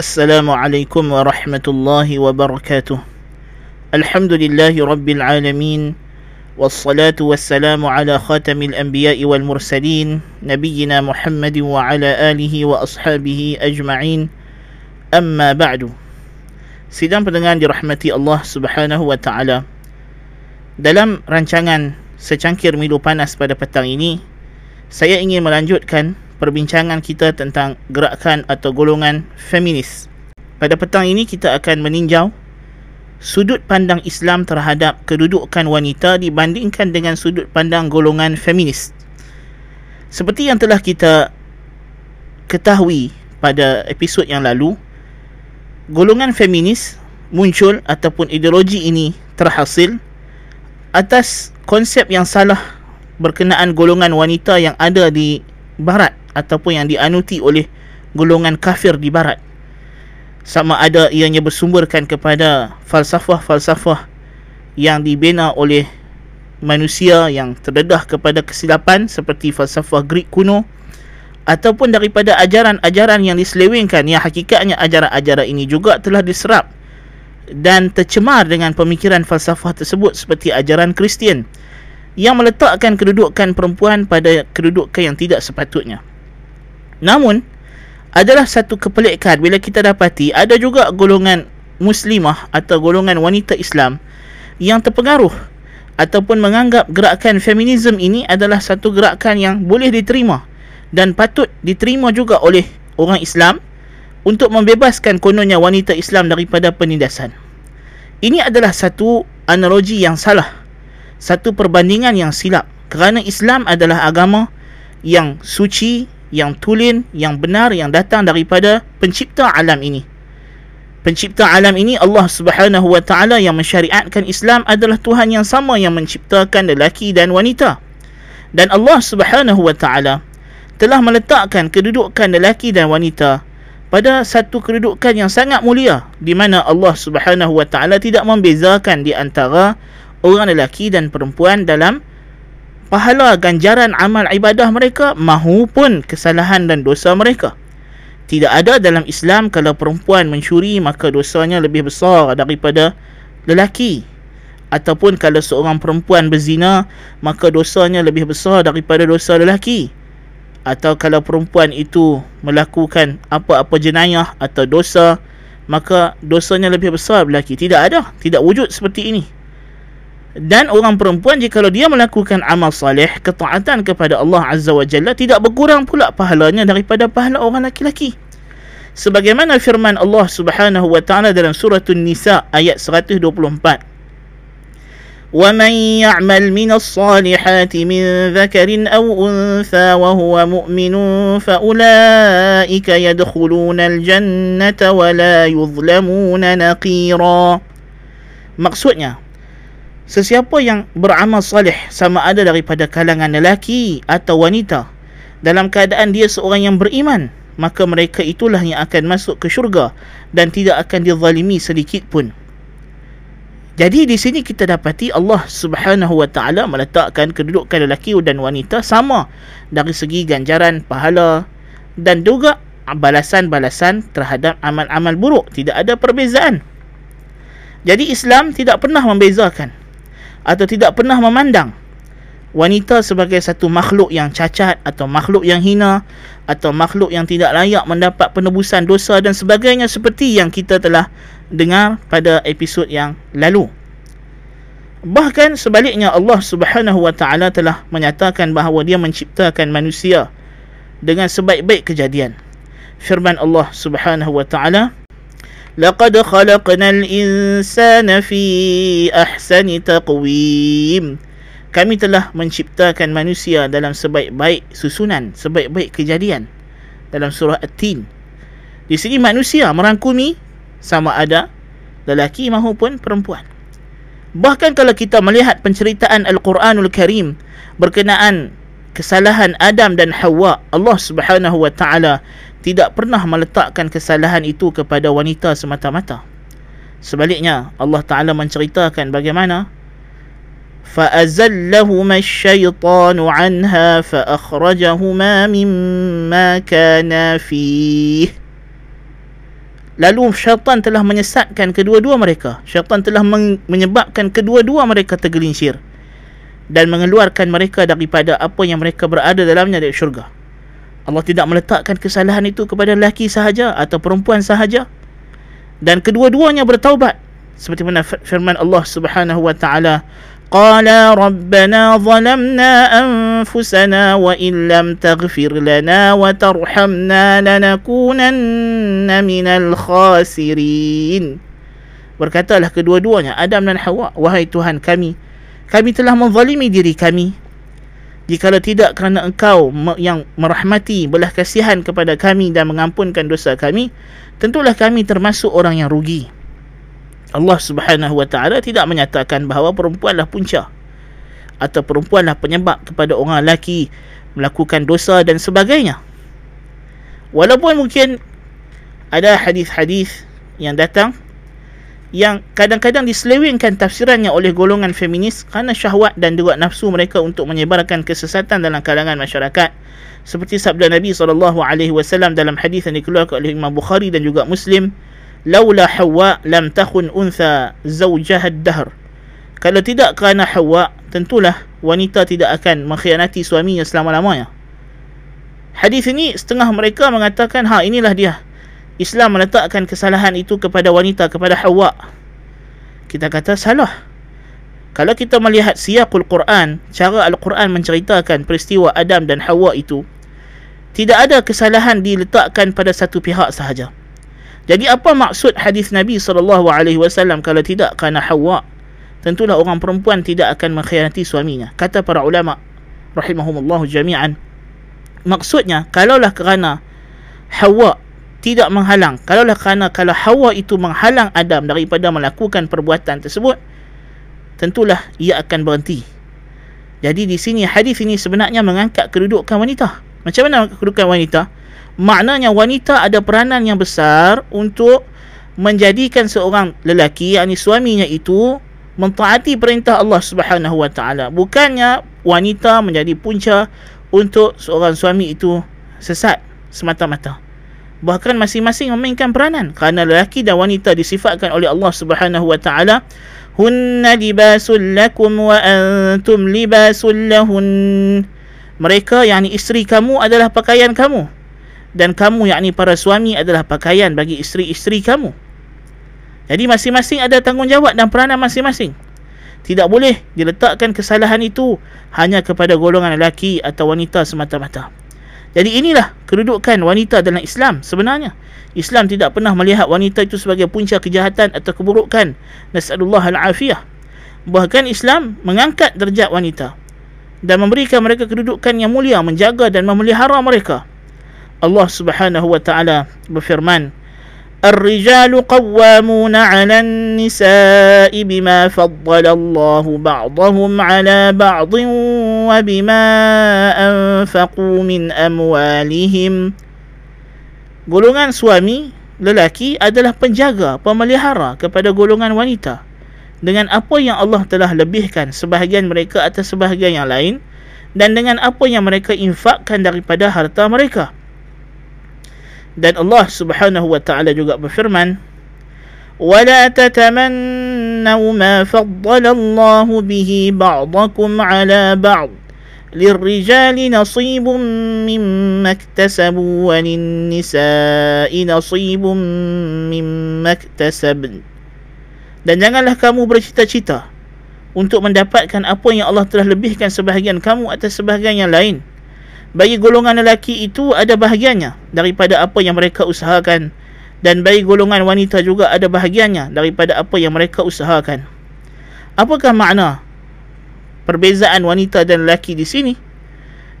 السلام عليكم ورحمة الله وبركاته الحمد لله رب العالمين والصلاة والسلام على خاتم الأنبياء والمرسلين نبينا محمد وعلى آله وأصحابه أجمعين أما بعد سيدان pendengar dirahmati الله سبحانه وتعالى dalam rancangan secangkir milu panas pada petang ini saya ingin melanjutkan perbincangan kita tentang gerakan atau golongan feminis. Pada petang ini kita akan meninjau sudut pandang Islam terhadap kedudukan wanita dibandingkan dengan sudut pandang golongan feminis. Seperti yang telah kita ketahui pada episod yang lalu, golongan feminis muncul ataupun ideologi ini terhasil atas konsep yang salah berkenaan golongan wanita yang ada di barat ataupun yang dianuti oleh golongan kafir di barat sama ada ianya bersumberkan kepada falsafah-falsafah yang dibina oleh manusia yang terdedah kepada kesilapan seperti falsafah Greek kuno ataupun daripada ajaran-ajaran yang diselewengkan yang hakikatnya ajaran-ajaran ini juga telah diserap dan tercemar dengan pemikiran falsafah tersebut seperti ajaran Kristian yang meletakkan kedudukan perempuan pada kedudukan yang tidak sepatutnya. Namun adalah satu kepelikan bila kita dapati ada juga golongan muslimah atau golongan wanita Islam yang terpengaruh ataupun menganggap gerakan feminisme ini adalah satu gerakan yang boleh diterima dan patut diterima juga oleh orang Islam untuk membebaskan kononnya wanita Islam daripada penindasan. Ini adalah satu analogi yang salah. Satu perbandingan yang silap. Kerana Islam adalah agama yang suci, yang tulen, yang benar, yang datang daripada pencipta alam ini. Pencipta alam ini Allah Subhanahu wa taala yang mensyariatkan Islam adalah Tuhan yang sama yang menciptakan lelaki dan wanita. Dan Allah Subhanahu wa taala telah meletakkan kedudukan lelaki dan wanita pada satu kedudukan yang sangat mulia di mana Allah Subhanahu wa taala tidak membezakan di antara orang lelaki dan perempuan dalam pahala ganjaran amal ibadah mereka mahupun kesalahan dan dosa mereka. Tidak ada dalam Islam kalau perempuan mencuri maka dosanya lebih besar daripada lelaki. Ataupun kalau seorang perempuan berzina maka dosanya lebih besar daripada dosa lelaki. Atau kalau perempuan itu melakukan apa-apa jenayah atau dosa maka dosanya lebih besar lelaki. Tidak ada tidak wujud seperti ini dan orang perempuan jika dia melakukan amal salih ketaatan kepada Allah Azza wa Jalla tidak berkurang pula pahalanya daripada pahala orang lelaki sebagaimana firman Allah Subhanahu wa taala dalam surah An-Nisa ayat 124 ومن يعمل من الصالحات من ذكر أو أنثى وهو مؤمن فأولئك يدخلون الجنة ولا يظلمون نقيرا Maksudnya, sesiapa yang beramal salih sama ada daripada kalangan lelaki atau wanita dalam keadaan dia seorang yang beriman, maka mereka itulah yang akan masuk ke syurga dan tidak akan dizalimi sedikit pun. Jadi di sini kita dapati Allah Subhanahu Wa Taala meletakkan kedudukan lelaki dan wanita sama dari segi ganjaran pahala dan juga balasan-balasan terhadap amal-amal buruk, tidak ada perbezaan. Jadi Islam tidak pernah membezakan atau tidak pernah memandang wanita sebagai satu makhluk yang cacat atau makhluk yang hina atau makhluk yang tidak layak mendapat penebusan dosa dan sebagainya seperti yang kita telah dengar pada episod yang lalu. Bahkan sebaliknya Allah Subhanahu wa taala telah menyatakan bahawa dia menciptakan manusia dengan sebaik-baik kejadian. Firman Allah Subhanahu wa taala Laqad khalaqnal insana fi ahsani taqwim. Kami telah menciptakan manusia dalam sebaik-baik susunan, sebaik-baik kejadian dalam surah At-Tin. Di sini manusia merangkumi sama ada lelaki maupun perempuan. Bahkan kalau kita melihat penceritaan Al-Quranul Karim berkenaan kesalahan Adam dan Hawa, Allah Subhanahu wa taala tidak pernah meletakkan kesalahan itu kepada wanita semata-mata. Sebaliknya, Allah Taala menceritakan bagaimana فأزلهما الشيطان عنها فأخرجهما مما كانا فيه Lalu syaitan telah menyesatkan kedua-dua mereka. Syaitan telah menyebabkan kedua-dua mereka tergelincir. Dan mengeluarkan mereka daripada apa yang mereka berada dalamnya dari syurga. Allah tidak meletakkan kesalahan itu kepada lelaki sahaja atau perempuan sahaja. Dan kedua-duanya bertaubat. Seperti mana firman Allah Subhanahu wa taala qala rabbana zalamna anfusana wa in lam taghfir lana wa tarhamna lanakunanna minal khasirin. Berkatalah kedua-duanya Adam dan Hawa wahai Tuhan kami kami telah menzalimi diri kami. Jikalau tidak kerana engkau yang merahmati belah kasihan kepada kami dan mengampunkan dosa kami Tentulah kami termasuk orang yang rugi Allah Subhanahu Wa Taala tidak menyatakan bahawa perempuanlah punca atau perempuanlah penyebab kepada orang lelaki melakukan dosa dan sebagainya. Walaupun mungkin ada hadis-hadis yang datang yang kadang-kadang diselewengkan tafsirannya oleh golongan feminis kerana syahwat dan juga nafsu mereka untuk menyebarkan kesesatan dalam kalangan masyarakat. Seperti sabda Nabi SAW dalam hadis yang dikeluarkan oleh Imam Bukhari dan juga Muslim laula hawa lam takhun untha zawjaha ad-dahr. Kalau tidak kerana hawa tentulah wanita tidak akan mengkhianati suaminya selama-lamanya. Hadis ini setengah mereka mengatakan ha inilah dia Islam meletakkan kesalahan itu kepada wanita kepada hawa kita kata salah kalau kita melihat siyaqul Quran cara al-Quran menceritakan peristiwa Adam dan Hawa itu tidak ada kesalahan diletakkan pada satu pihak sahaja jadi apa maksud hadis Nabi SAW kalau tidak kerana Hawa? Tentulah orang perempuan tidak akan mengkhianati suaminya. Kata para ulama rahimahumullah jami'an. Maksudnya kalaulah kerana Hawa tidak menghalang, kalaulah kerana kalau Hawa itu menghalang Adam daripada melakukan perbuatan tersebut, tentulah ia akan berhenti. Jadi di sini hadis ini sebenarnya mengangkat kedudukan wanita. Macam mana kedudukan wanita? maknanya wanita ada peranan yang besar untuk menjadikan seorang lelaki yakni suaminya itu mentaati perintah Allah Subhanahu wa taala bukannya wanita menjadi punca untuk seorang suami itu sesat semata-mata bahkan masing-masing memainkan peranan kerana lelaki dan wanita disifatkan oleh Allah Subhanahu wa taala hunna libasul lakum wa antum libasul lahun mereka yakni isteri kamu adalah pakaian kamu dan kamu yakni para suami adalah pakaian bagi isteri-isteri kamu. Jadi masing-masing ada tanggungjawab dan peranan masing-masing. Tidak boleh diletakkan kesalahan itu hanya kepada golongan lelaki atau wanita semata-mata. Jadi inilah kedudukan wanita dalam Islam sebenarnya. Islam tidak pernah melihat wanita itu sebagai punca kejahatan atau keburukan. Nasallallahu al-afiyah. Bahkan Islam mengangkat derajat wanita dan memberikan mereka kedudukan yang mulia menjaga dan memelihara mereka. Allah Subhanahu wa taala berfirman الرجال قوامون على النساء بما فضل الله بعضهم على بعض وبما أنفقوا من أموالهم Golongan suami lelaki adalah penjaga, pemelihara kepada golongan wanita dengan apa yang Allah telah lebihkan sebahagian mereka atas sebahagian yang lain dan dengan apa yang mereka infakkan daripada harta mereka dan Allah Subhanahu wa taala juga berfirman ولا تتمنوا ما فضل الله به بعضكم على بعض للرجال نصيب مما اكتسبوا وللنساء نصيب مما اكتسبن dan janganlah kamu bercita-cita untuk mendapatkan apa yang Allah telah lebihkan sebahagian kamu atas sebahagian yang lain bagi golongan lelaki itu ada bahagiannya daripada apa yang mereka usahakan dan bagi golongan wanita juga ada bahagiannya daripada apa yang mereka usahakan. Apakah makna perbezaan wanita dan lelaki di sini?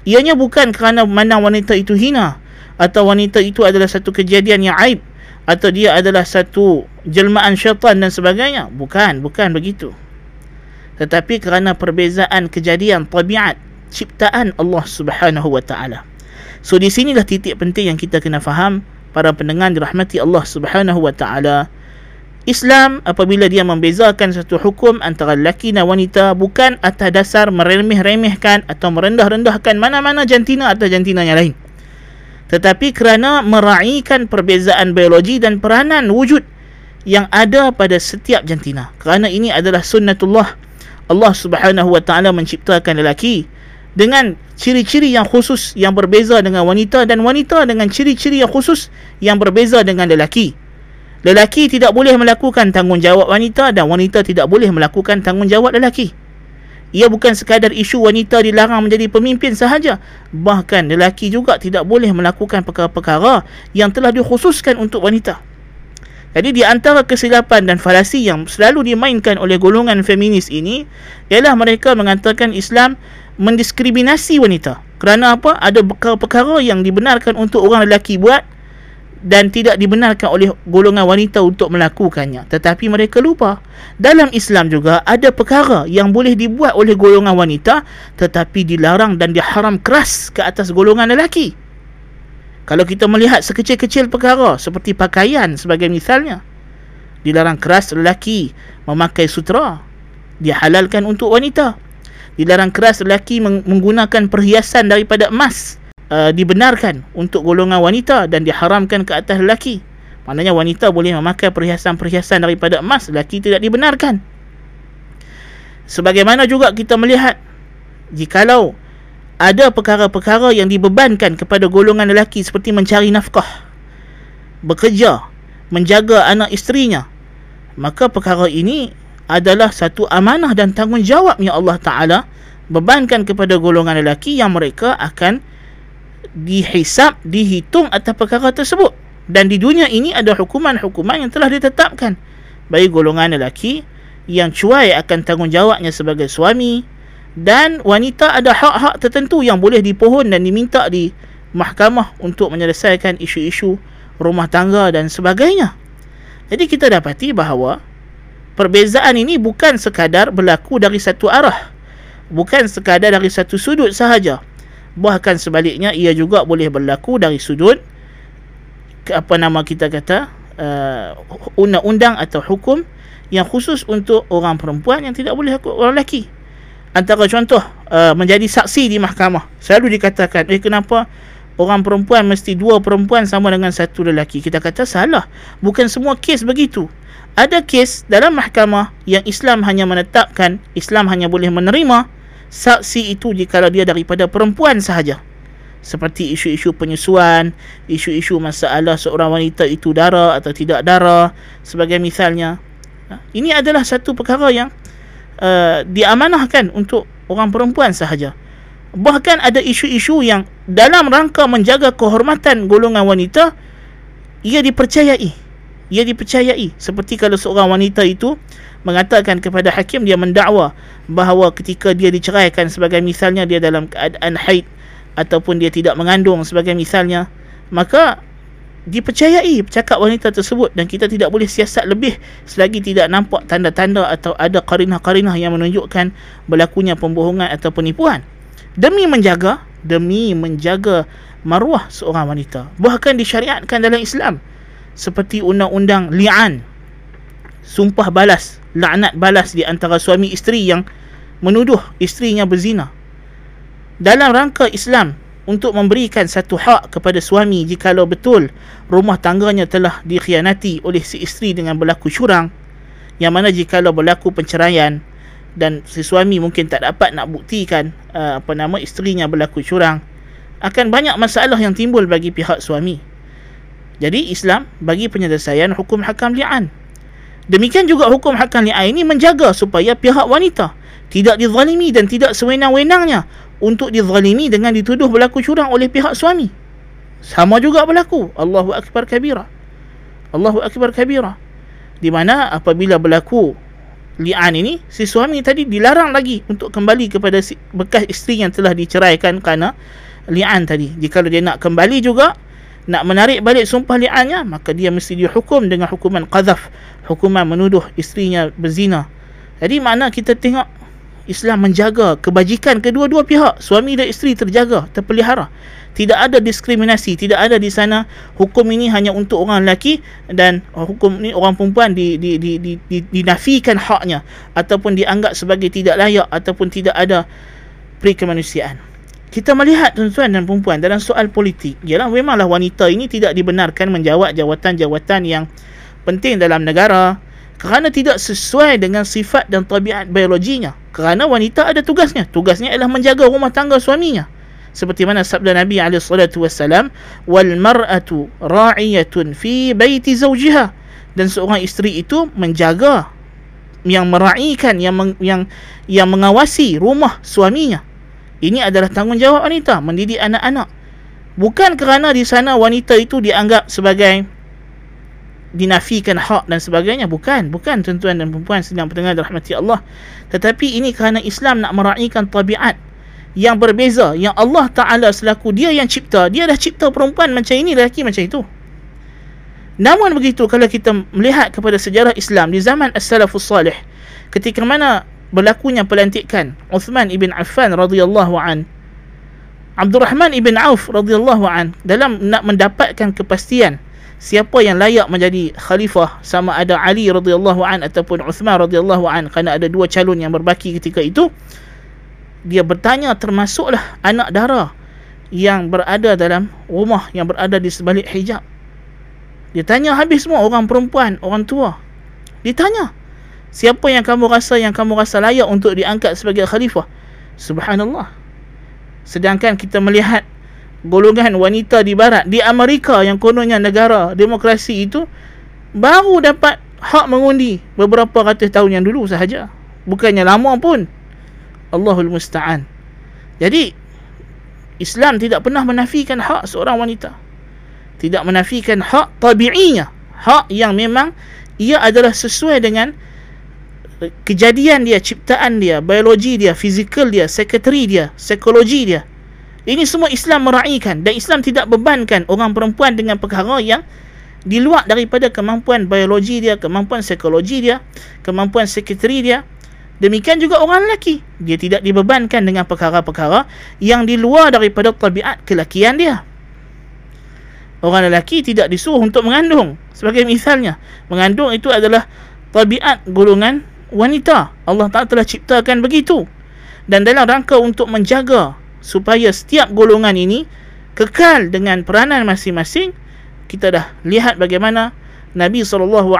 Ianya bukan kerana mana wanita itu hina atau wanita itu adalah satu kejadian yang aib atau dia adalah satu jelmaan syaitan dan sebagainya. Bukan, bukan begitu. Tetapi kerana perbezaan kejadian tabiat ciptaan Allah Subhanahu wa taala. So di sinilah titik penting yang kita kena faham para pendengar dirahmati Allah Subhanahu wa taala. Islam apabila dia membezakan satu hukum antara lelaki dan wanita bukan atas dasar meremeh-remehkan atau merendah-rendahkan mana-mana jantina atau jantina yang lain. tetapi kerana meraihkan perbezaan biologi dan peranan wujud yang ada pada setiap jantina. Kerana ini adalah sunnatullah. Allah Subhanahu wa taala menciptakan lelaki dengan ciri-ciri yang khusus yang berbeza dengan wanita dan wanita dengan ciri-ciri yang khusus yang berbeza dengan lelaki. Lelaki tidak boleh melakukan tanggungjawab wanita dan wanita tidak boleh melakukan tanggungjawab lelaki. Ia bukan sekadar isu wanita dilarang menjadi pemimpin sahaja. Bahkan lelaki juga tidak boleh melakukan perkara-perkara yang telah dikhususkan untuk wanita. Jadi di antara kesilapan dan falasi yang selalu dimainkan oleh golongan feminis ini ialah mereka mengatakan Islam mendiskriminasi wanita. Kerana apa? Ada perkara-perkara yang dibenarkan untuk orang lelaki buat dan tidak dibenarkan oleh golongan wanita untuk melakukannya. Tetapi mereka lupa. Dalam Islam juga ada perkara yang boleh dibuat oleh golongan wanita tetapi dilarang dan diharam keras ke atas golongan lelaki. Kalau kita melihat sekecil-kecil perkara seperti pakaian sebagai misalnya dilarang keras lelaki memakai sutra dihalalkan untuk wanita. Dilarang keras lelaki menggunakan perhiasan daripada emas uh, dibenarkan untuk golongan wanita dan diharamkan ke atas lelaki. Maknanya wanita boleh memakai perhiasan-perhiasan daripada emas, lelaki tidak dibenarkan. Sebagaimana juga kita melihat jikalau ada perkara-perkara yang dibebankan kepada golongan lelaki seperti mencari nafkah, bekerja, menjaga anak isterinya, maka perkara ini adalah satu amanah dan tanggungjawab yang Allah Ta'ala bebankan kepada golongan lelaki yang mereka akan dihisap, dihitung atas perkara tersebut. Dan di dunia ini ada hukuman-hukuman yang telah ditetapkan bagi golongan lelaki yang cuai akan tanggungjawabnya sebagai suami dan wanita ada hak-hak tertentu yang boleh dipohon dan diminta di mahkamah untuk menyelesaikan isu-isu rumah tangga dan sebagainya. Jadi kita dapati bahawa perbezaan ini bukan sekadar berlaku dari satu arah. Bukan sekadar dari satu sudut sahaja bahkan sebaliknya ia juga boleh berlaku dari sudut apa nama kita kata? Uh, undang-undang atau hukum yang khusus untuk orang perempuan yang tidak boleh orang lelaki. Antara contoh uh, menjadi saksi di mahkamah. Selalu dikatakan eh kenapa orang perempuan mesti dua perempuan sama dengan satu lelaki? Kita kata salah. Bukan semua kes begitu. Ada kes dalam mahkamah yang Islam hanya menetapkan Islam hanya boleh menerima saksi itu jika dia daripada perempuan sahaja. Seperti isu-isu penyusuan isu-isu masalah seorang wanita itu darah atau tidak darah sebagai misalnya. Ini adalah satu perkara yang uh, diamanahkan untuk orang perempuan sahaja. Bahkan ada isu-isu yang dalam rangka menjaga kehormatan golongan wanita ia dipercayai ia dipercayai. Seperti kalau seorang wanita itu mengatakan kepada hakim dia mendakwa bahawa ketika dia diceraikan sebagai misalnya dia dalam keadaan haid ataupun dia tidak mengandung sebagai misalnya maka dipercayai cakap wanita tersebut dan kita tidak boleh siasat lebih selagi tidak nampak tanda-tanda atau ada karinah-karinah yang menunjukkan berlakunya pembohongan atau penipuan. Demi menjaga demi menjaga maruah seorang wanita. Bahkan disyariatkan dalam Islam seperti undang-undang li'an sumpah balas laknat balas di antara suami isteri yang menuduh isterinya berzina. Dalam rangka Islam untuk memberikan satu hak kepada suami jikalau betul rumah tangganya telah dikhianati oleh si isteri dengan berlaku curang yang mana jikalau berlaku penceraian dan si suami mungkin tak dapat nak buktikan uh, apa nama isterinya berlaku curang akan banyak masalah yang timbul bagi pihak suami. Jadi Islam bagi penyelesaian hukum hakam li'an Demikian juga hukum hakam li'ai ini menjaga supaya pihak wanita tidak dizalimi dan tidak sewenang-wenangnya untuk dizalimi dengan dituduh berlaku curang oleh pihak suami. Sama juga berlaku. Allahu Akbar Kabira. Allahu Akbar Kabira. Di mana apabila berlaku li'an ini, si suami tadi dilarang lagi untuk kembali kepada si bekas isteri yang telah diceraikan kerana li'an tadi. Jika dia nak kembali juga, nak menarik balik sumpah li'annya maka dia mesti dihukum dengan hukuman qazaf hukuman menuduh isterinya berzina. Jadi mana kita tengok Islam menjaga kebajikan kedua-dua pihak. Suami dan isteri terjaga terpelihara. Tidak ada diskriminasi tidak ada di sana hukum ini hanya untuk orang lelaki dan hukum ini orang perempuan di, di, di, di, di, dinafikan haknya ataupun dianggap sebagai tidak layak ataupun tidak ada perikemanusiaan kita melihat tuan-tuan dan perempuan dalam soal politik ialah memanglah wanita ini tidak dibenarkan menjawab jawatan-jawatan yang penting dalam negara kerana tidak sesuai dengan sifat dan tabiat biologinya. Kerana wanita ada tugasnya. Tugasnya ialah menjaga rumah tangga suaminya. Seperti mana sabda Nabi SAW wal mar'atu ra'iyatun fi baiti zawjiha. Dan seorang isteri itu menjaga yang meraihkan yang meng, yang yang mengawasi rumah suaminya ini adalah tanggungjawab wanita mendidik anak-anak. Bukan kerana di sana wanita itu dianggap sebagai dinafikan hak dan sebagainya. Bukan. Bukan tuan-tuan dan perempuan sedang pendengar rahmati Allah. Tetapi ini kerana Islam nak meraihkan tabiat yang berbeza. Yang Allah Ta'ala selaku dia yang cipta. Dia dah cipta perempuan macam ini, lelaki macam itu. Namun begitu kalau kita melihat kepada sejarah Islam di zaman As-Salafus Salih. Ketika mana berlakunya pelantikan Uthman ibn Affan radhiyallahu an Abdul Rahman ibn Auf radhiyallahu an dalam nak mendapatkan kepastian siapa yang layak menjadi khalifah sama ada Ali radhiyallahu an ataupun Uthman radhiyallahu an kerana ada dua calon yang berbaki ketika itu dia bertanya termasuklah anak dara yang berada dalam rumah yang berada di sebalik hijab. Dia tanya habis semua orang perempuan orang tua. Ditanya Siapa yang kamu rasa yang kamu rasa layak untuk diangkat sebagai khalifah? Subhanallah. Sedangkan kita melihat golongan wanita di barat, di Amerika yang kononnya negara demokrasi itu baru dapat hak mengundi beberapa ratus tahun yang dulu sahaja. Bukannya lama pun. Allahul Musta'an. Jadi, Islam tidak pernah menafikan hak seorang wanita. Tidak menafikan hak tabi'inya. Hak yang memang ia adalah sesuai dengan kejadian dia, ciptaan dia, biologi dia, fizikal dia, sekretari dia, psikologi dia. Ini semua Islam meraihkan dan Islam tidak bebankan orang perempuan dengan perkara yang di luar daripada kemampuan biologi dia, kemampuan psikologi dia, kemampuan sekretari dia. Demikian juga orang lelaki. Dia tidak dibebankan dengan perkara-perkara yang di luar daripada tabiat kelakian dia. Orang lelaki tidak disuruh untuk mengandung. Sebagai misalnya, mengandung itu adalah tabiat golongan wanita. Allah Ta'ala telah ciptakan begitu. Dan dalam rangka untuk menjaga supaya setiap golongan ini kekal dengan peranan masing-masing, kita dah lihat bagaimana Nabi SAW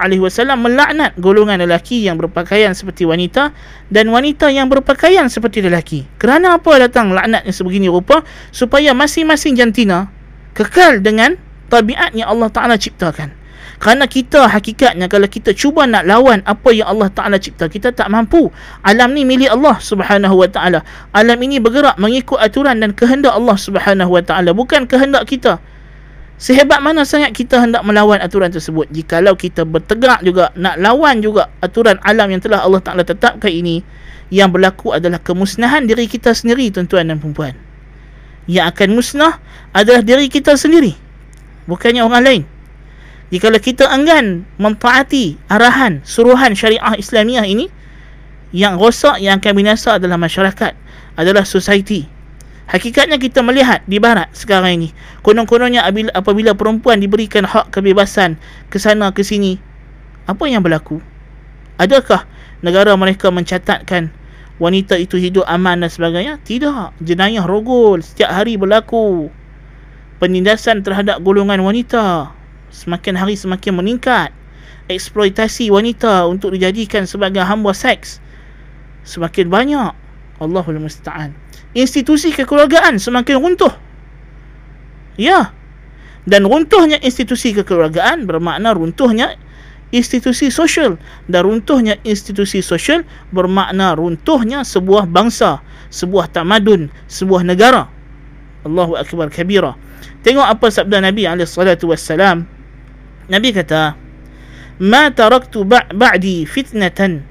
melaknat golongan lelaki yang berpakaian seperti wanita dan wanita yang berpakaian seperti lelaki. Kerana apa datang laknatnya sebegini rupa? Supaya masing-masing jantina kekal dengan tabiat yang Allah Ta'ala ciptakan. Kerana kita hakikatnya kalau kita cuba nak lawan apa yang Allah Ta'ala cipta, kita tak mampu. Alam ni milik Allah Subhanahu Wa Ta'ala. Alam ini bergerak mengikut aturan dan kehendak Allah Subhanahu Wa Ta'ala. Bukan kehendak kita. Sehebat mana sangat kita hendak melawan aturan tersebut. Jikalau kita bertegak juga, nak lawan juga aturan alam yang telah Allah Ta'ala tetapkan ini, yang berlaku adalah kemusnahan diri kita sendiri, tuan-tuan dan perempuan. Yang akan musnah adalah diri kita sendiri. Bukannya orang lain. Jika kita enggan mentaati arahan suruhan syariah Islamiah ini, yang rosak yang akan binasa adalah masyarakat, adalah society. Hakikatnya kita melihat di barat sekarang ini, konon-kononnya apabila perempuan diberikan hak kebebasan ke sana ke sini, apa yang berlaku? Adakah negara mereka mencatatkan wanita itu hidup aman dan sebagainya? Tidak. Jenayah rogol setiap hari berlaku. Penindasan terhadap golongan wanita semakin hari semakin meningkat. Eksploitasi wanita untuk dijadikan sebagai hamba seks semakin banyak. Allahul Musta'an. Institusi kekeluargaan semakin runtuh. Ya. Dan runtuhnya institusi kekeluargaan bermakna runtuhnya institusi sosial. Dan runtuhnya institusi sosial bermakna runtuhnya sebuah bangsa sebuah tamadun sebuah negara. Allahu akbar kabira tengok apa sabda Nabi alaihi salatu wassalam Nabi kata, "Ma taraktu ba'di fitnatan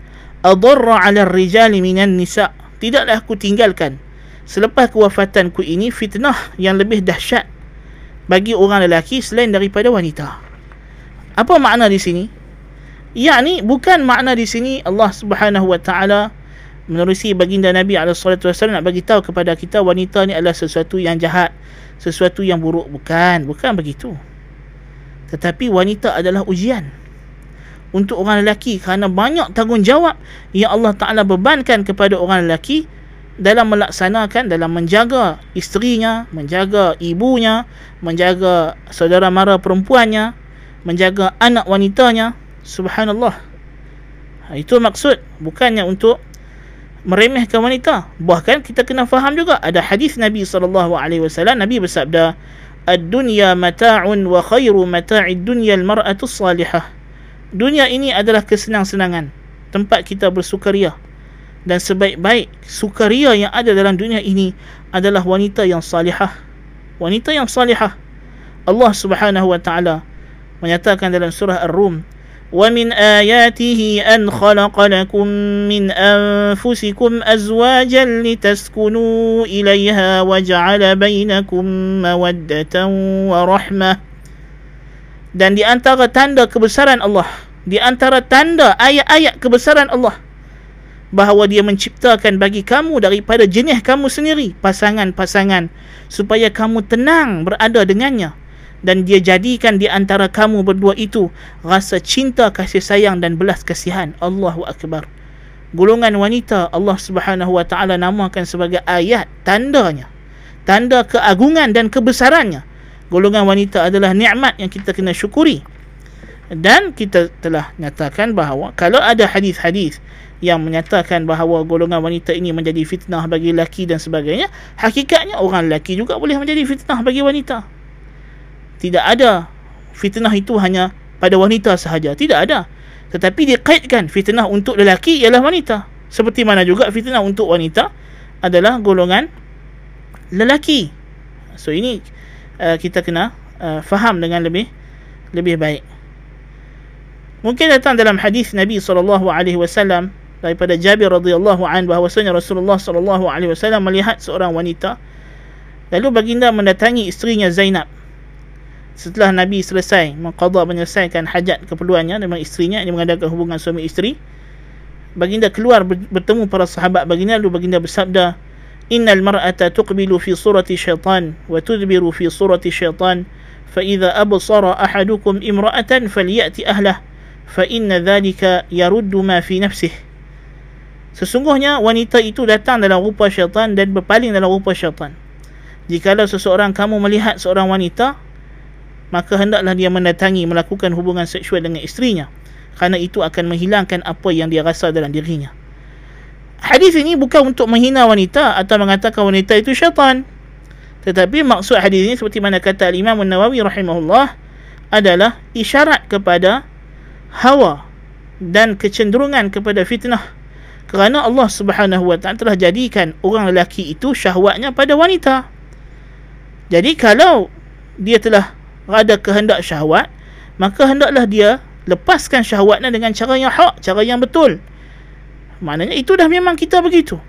adarra 'ala ar-rijal minan nisa." Tidaklah aku tinggalkan selepas kewafatanku ini fitnah yang lebih dahsyat bagi orang lelaki selain daripada wanita. Apa makna di sini? Yakni bukan makna di sini Allah Subhanahu wa taala menerusi baginda Nabi alaihi nak bagi tahu kepada kita wanita ni adalah sesuatu yang jahat, sesuatu yang buruk bukan, bukan begitu. Tetapi wanita adalah ujian untuk orang lelaki kerana banyak tanggungjawab yang Allah Ta'ala bebankan kepada orang lelaki dalam melaksanakan dalam menjaga isterinya, menjaga ibunya, menjaga saudara mara perempuannya, menjaga anak wanitanya. Subhanallah. Ha, itu maksud bukannya untuk meremehkan wanita. Bahkan kita kena faham juga ada hadis Nabi wasallam Nabi bersabda Ad-dunya mata'un wa khairu mata'id dunya al-mar'atu salihah. Dunia ini adalah kesenang-senangan, tempat kita bersukaria. Dan sebaik-baik sukaria yang ada dalam dunia ini adalah wanita yang salihah. Wanita yang salihah. Allah Subhanahu wa taala menyatakan dalam surah Ar-Rum an khalaqa lakum min anfusikum azwajan litaskunu ilayha wa ja'ala bainakum mawaddatan wa rahmah dan di antara tanda kebesaran Allah di antara tanda ayat-ayat kebesaran Allah bahawa dia menciptakan bagi kamu daripada jenis kamu sendiri pasangan-pasangan supaya kamu tenang berada dengannya dan dia jadikan di antara kamu berdua itu rasa cinta kasih sayang dan belas kasihan. Allahu akbar. Golongan wanita Allah Subhanahu wa taala namakan sebagai ayat tandanya. Tanda keagungan dan kebesarannya. Golongan wanita adalah nikmat yang kita kena syukuri. Dan kita telah nyatakan bahawa kalau ada hadis-hadis yang menyatakan bahawa golongan wanita ini menjadi fitnah bagi lelaki dan sebagainya hakikatnya orang lelaki juga boleh menjadi fitnah bagi wanita tidak ada. Fitnah itu hanya pada wanita sahaja. Tidak ada. Tetapi dikaitkan fitnah untuk lelaki ialah wanita. Seperti mana juga fitnah untuk wanita adalah golongan lelaki. So ini uh, kita kena uh, faham dengan lebih lebih baik. Mungkin datang dalam hadis Nabi sallallahu alaihi wasallam daripada Jabir radhiyallahu an bahwasanya Rasulullah sallallahu alaihi wasallam melihat seorang wanita lalu baginda mendatangi isterinya Zainab setelah Nabi selesai mengqada menyelesaikan hajat keperluannya dengan isterinya ini mengadakan hubungan suami isteri baginda keluar bertemu para sahabat baginda lalu baginda bersabda innal mar'ata tuqbilu fi surati syaitan wa tudbiru fi surati syaitan fa idza absara ahadukum imra'atan falyati ahlah fa inna dhalika yaruddu ma fi nafsihi Sesungguhnya wanita itu datang dalam rupa syaitan dan berpaling dalam rupa syaitan. Jikalau seseorang kamu melihat seorang wanita, maka hendaklah dia mendatangi melakukan hubungan seksual dengan isterinya. Kerana itu akan menghilangkan apa yang dia rasa dalam dirinya. Hadis ini bukan untuk menghina wanita atau mengatakan wanita itu syaitan. Tetapi maksud hadis ini seperti mana kata Imam Nawawi rahimahullah adalah isyarat kepada hawa dan kecenderungan kepada fitnah kerana Allah Subhanahu Wa Taala telah jadikan orang lelaki itu syahwatnya pada wanita. Jadi kalau dia telah ada kehendak syahwat, maka hendaklah dia lepaskan syahwatnya dengan cara yang hak, cara yang betul. Maknanya itu dah memang kita begitu.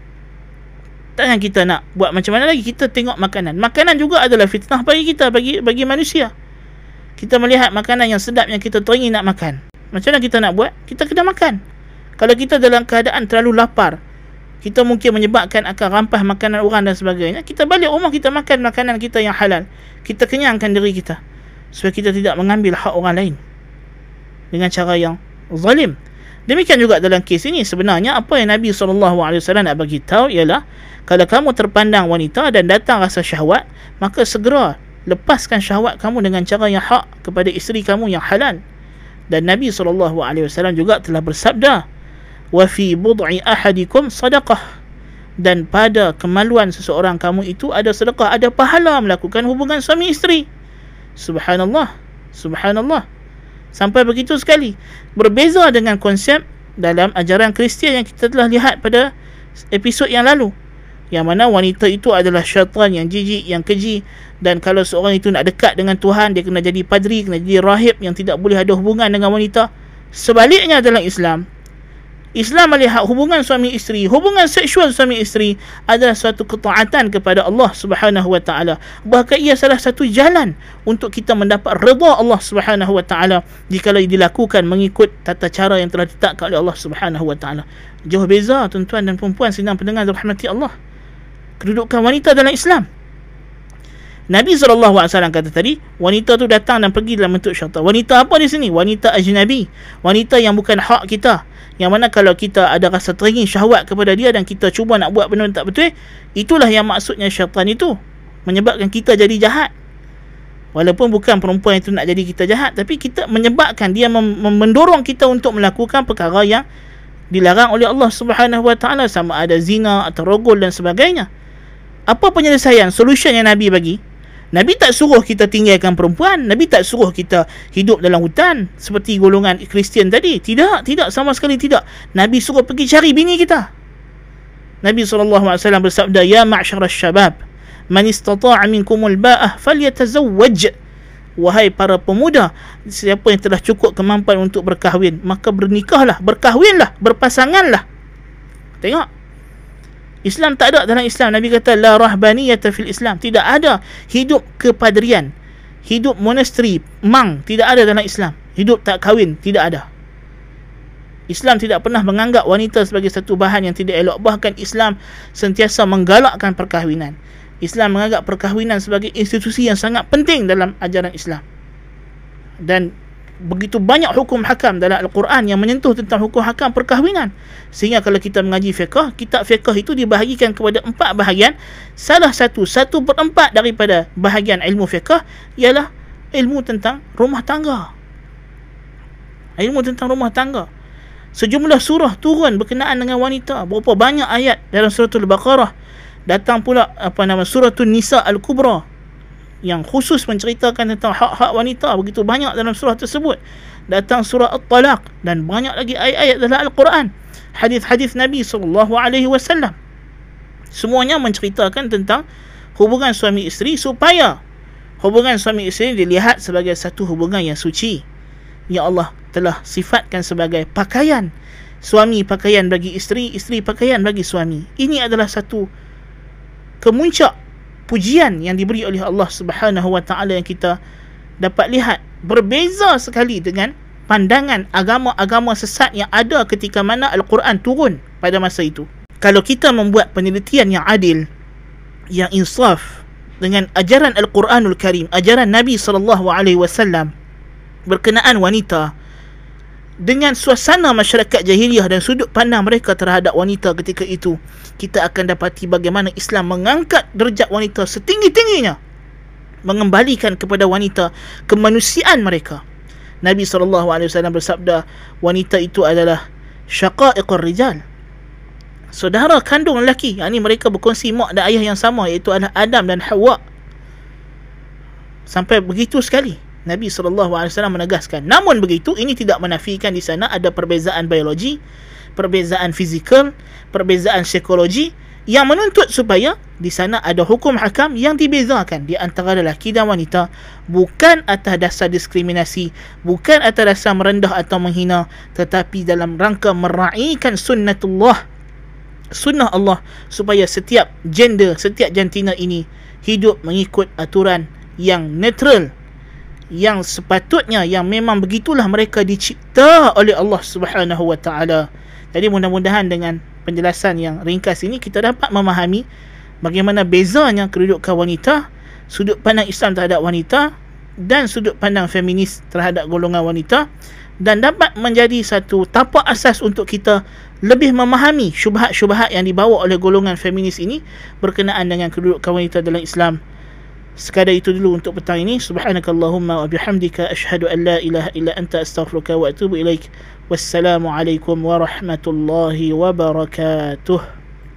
Tak yang kita nak buat macam mana lagi kita tengok makanan. Makanan juga adalah fitnah bagi kita, bagi bagi manusia. Kita melihat makanan yang sedap yang kita teringin nak makan. Macam mana kita nak buat? Kita kena makan. Kalau kita dalam keadaan terlalu lapar, kita mungkin menyebabkan akan rampas makanan orang dan sebagainya. Kita balik rumah kita makan makanan kita yang halal. Kita kenyangkan diri kita. Supaya kita tidak mengambil hak orang lain. Dengan cara yang zalim. Demikian juga dalam kes ini sebenarnya apa yang Nabi SAW nak bagi tahu ialah kalau kamu terpandang wanita dan datang rasa syahwat, maka segera lepaskan syahwat kamu dengan cara yang hak kepada isteri kamu yang halal. Dan Nabi SAW juga telah bersabda, wa fi bud'i ahadikum sadaqah dan pada kemaluan seseorang kamu itu ada sedekah ada pahala melakukan hubungan suami isteri subhanallah. Subhanallah. Sampai begitu sekali. Berbeza dengan konsep dalam ajaran Kristian yang kita telah lihat pada episod yang lalu. Yang mana wanita itu adalah syaitan yang jijik yang keji. Dan kalau seorang itu nak dekat dengan Tuhan dia kena jadi padri kena jadi rahib yang tidak boleh ada hubungan dengan wanita. Sebaliknya dalam Islam Islam melihat hubungan suami isteri, hubungan seksual suami isteri adalah suatu ketaatan kepada Allah Subhanahu wa taala. Bahkan ia salah satu jalan untuk kita mendapat redha Allah Subhanahu wa taala jika dilakukan mengikut tata cara yang telah ditetapkan oleh Allah Subhanahu wa taala. Jauh beza tuan-tuan dan puan-puan sedang pendengar rahmati Allah. Kedudukan wanita dalam Islam. Nabi SAW kata tadi, wanita tu datang dan pergi dalam bentuk syaitan. Wanita apa di sini? Wanita ajnabi. Wanita yang bukan hak kita. Yang mana kalau kita ada rasa teringin syahwat kepada dia dan kita cuba nak buat benda tak betul, itulah yang maksudnya syaitan itu. Menyebabkan kita jadi jahat. Walaupun bukan perempuan itu nak jadi kita jahat, tapi kita menyebabkan dia mem- mendorong kita untuk melakukan perkara yang dilarang oleh Allah Subhanahu Wa Taala sama ada zina atau rogol dan sebagainya. Apa penyelesaian? Solution yang Nabi bagi? Nabi tak suruh kita tinggalkan perempuan. Nabi tak suruh kita hidup dalam hutan seperti golongan Kristian tadi. Tidak, tidak sama sekali tidak. Nabi suruh pergi cari bini kita. Nabi SAW bersabda, Ya ma'asyar syabab, man istata'a minkumul ba'ah falyatazawwaj. Wahai para pemuda, siapa yang telah cukup kemampuan untuk berkahwin, maka bernikahlah, berkahwinlah, berpasanganlah. Tengok. Islam tak ada dalam Islam. Nabi kata la rahbaniyata fil Islam. Tidak ada hidup kepadrian. Hidup monasteri, mang tidak ada dalam Islam. Hidup tak kahwin tidak ada. Islam tidak pernah menganggap wanita sebagai satu bahan yang tidak elok. Bahkan Islam sentiasa menggalakkan perkahwinan. Islam menganggap perkahwinan sebagai institusi yang sangat penting dalam ajaran Islam. Dan begitu banyak hukum hakam dalam Al-Quran yang menyentuh tentang hukum hakam perkahwinan. Sehingga kalau kita mengaji fiqah, kitab fiqah itu dibahagikan kepada empat bahagian. Salah satu, satu per empat daripada bahagian ilmu fiqah ialah ilmu tentang rumah tangga. Ilmu tentang rumah tangga. Sejumlah surah turun berkenaan dengan wanita. Berapa banyak ayat dalam surah Al-Baqarah. Datang pula apa nama surah Nisa Al-Kubra yang khusus menceritakan tentang hak-hak wanita begitu banyak dalam surah tersebut. Datang surah At-Talaq dan banyak lagi ayat-ayat dalam Al-Quran. Hadis-hadis Nabi sallallahu alaihi wasallam. Semuanya menceritakan tentang hubungan suami isteri supaya hubungan suami isteri dilihat sebagai satu hubungan yang suci. Yang Allah telah sifatkan sebagai pakaian suami pakaian bagi isteri isteri pakaian bagi suami. Ini adalah satu kemuncak pujian yang diberi oleh Allah Subhanahu Wa Taala yang kita dapat lihat berbeza sekali dengan pandangan agama-agama sesat yang ada ketika mana Al-Quran turun pada masa itu. Kalau kita membuat penelitian yang adil, yang insaf dengan ajaran Al-Quranul Karim, ajaran Nabi sallallahu alaihi wasallam berkenaan wanita, dengan suasana masyarakat jahiliah dan sudut pandang mereka terhadap wanita ketika itu kita akan dapati bagaimana Islam mengangkat derajat wanita setinggi-tingginya mengembalikan kepada wanita kemanusiaan mereka. Nabi SAW bersabda wanita itu adalah syaqa'iqur rijal. Saudara kandung lelaki yang ini mereka berkongsi mak dan ayah yang sama iaitu adalah Adam dan Hawa. Sampai begitu sekali Nabi SAW menegaskan. Namun begitu, ini tidak menafikan di sana ada perbezaan biologi, perbezaan fizikal, perbezaan psikologi yang menuntut supaya di sana ada hukum hakam yang dibezakan di antara lelaki dan wanita bukan atas dasar diskriminasi, bukan atas dasar merendah atau menghina tetapi dalam rangka meraihkan sunnatullah sunnah Allah supaya setiap gender, setiap jantina ini hidup mengikut aturan yang netral yang sepatutnya yang memang begitulah mereka dicipta oleh Allah Subhanahu wa taala. Jadi mudah-mudahan dengan penjelasan yang ringkas ini kita dapat memahami bagaimana bezanya kedudukan wanita, sudut pandang Islam terhadap wanita dan sudut pandang feminis terhadap golongan wanita dan dapat menjadi satu tapak asas untuk kita lebih memahami syubhat-syubhat yang dibawa oleh golongan feminis ini berkenaan dengan kedudukan wanita dalam Islam. Sekadar itu dulu untuk petang ini. Subhanakallahumma wa bihamdika ashhadu an la ilaha illa anta astaghfiruka wa atubu ilaik. Wassalamualaikum warahmatullahi wabarakatuh.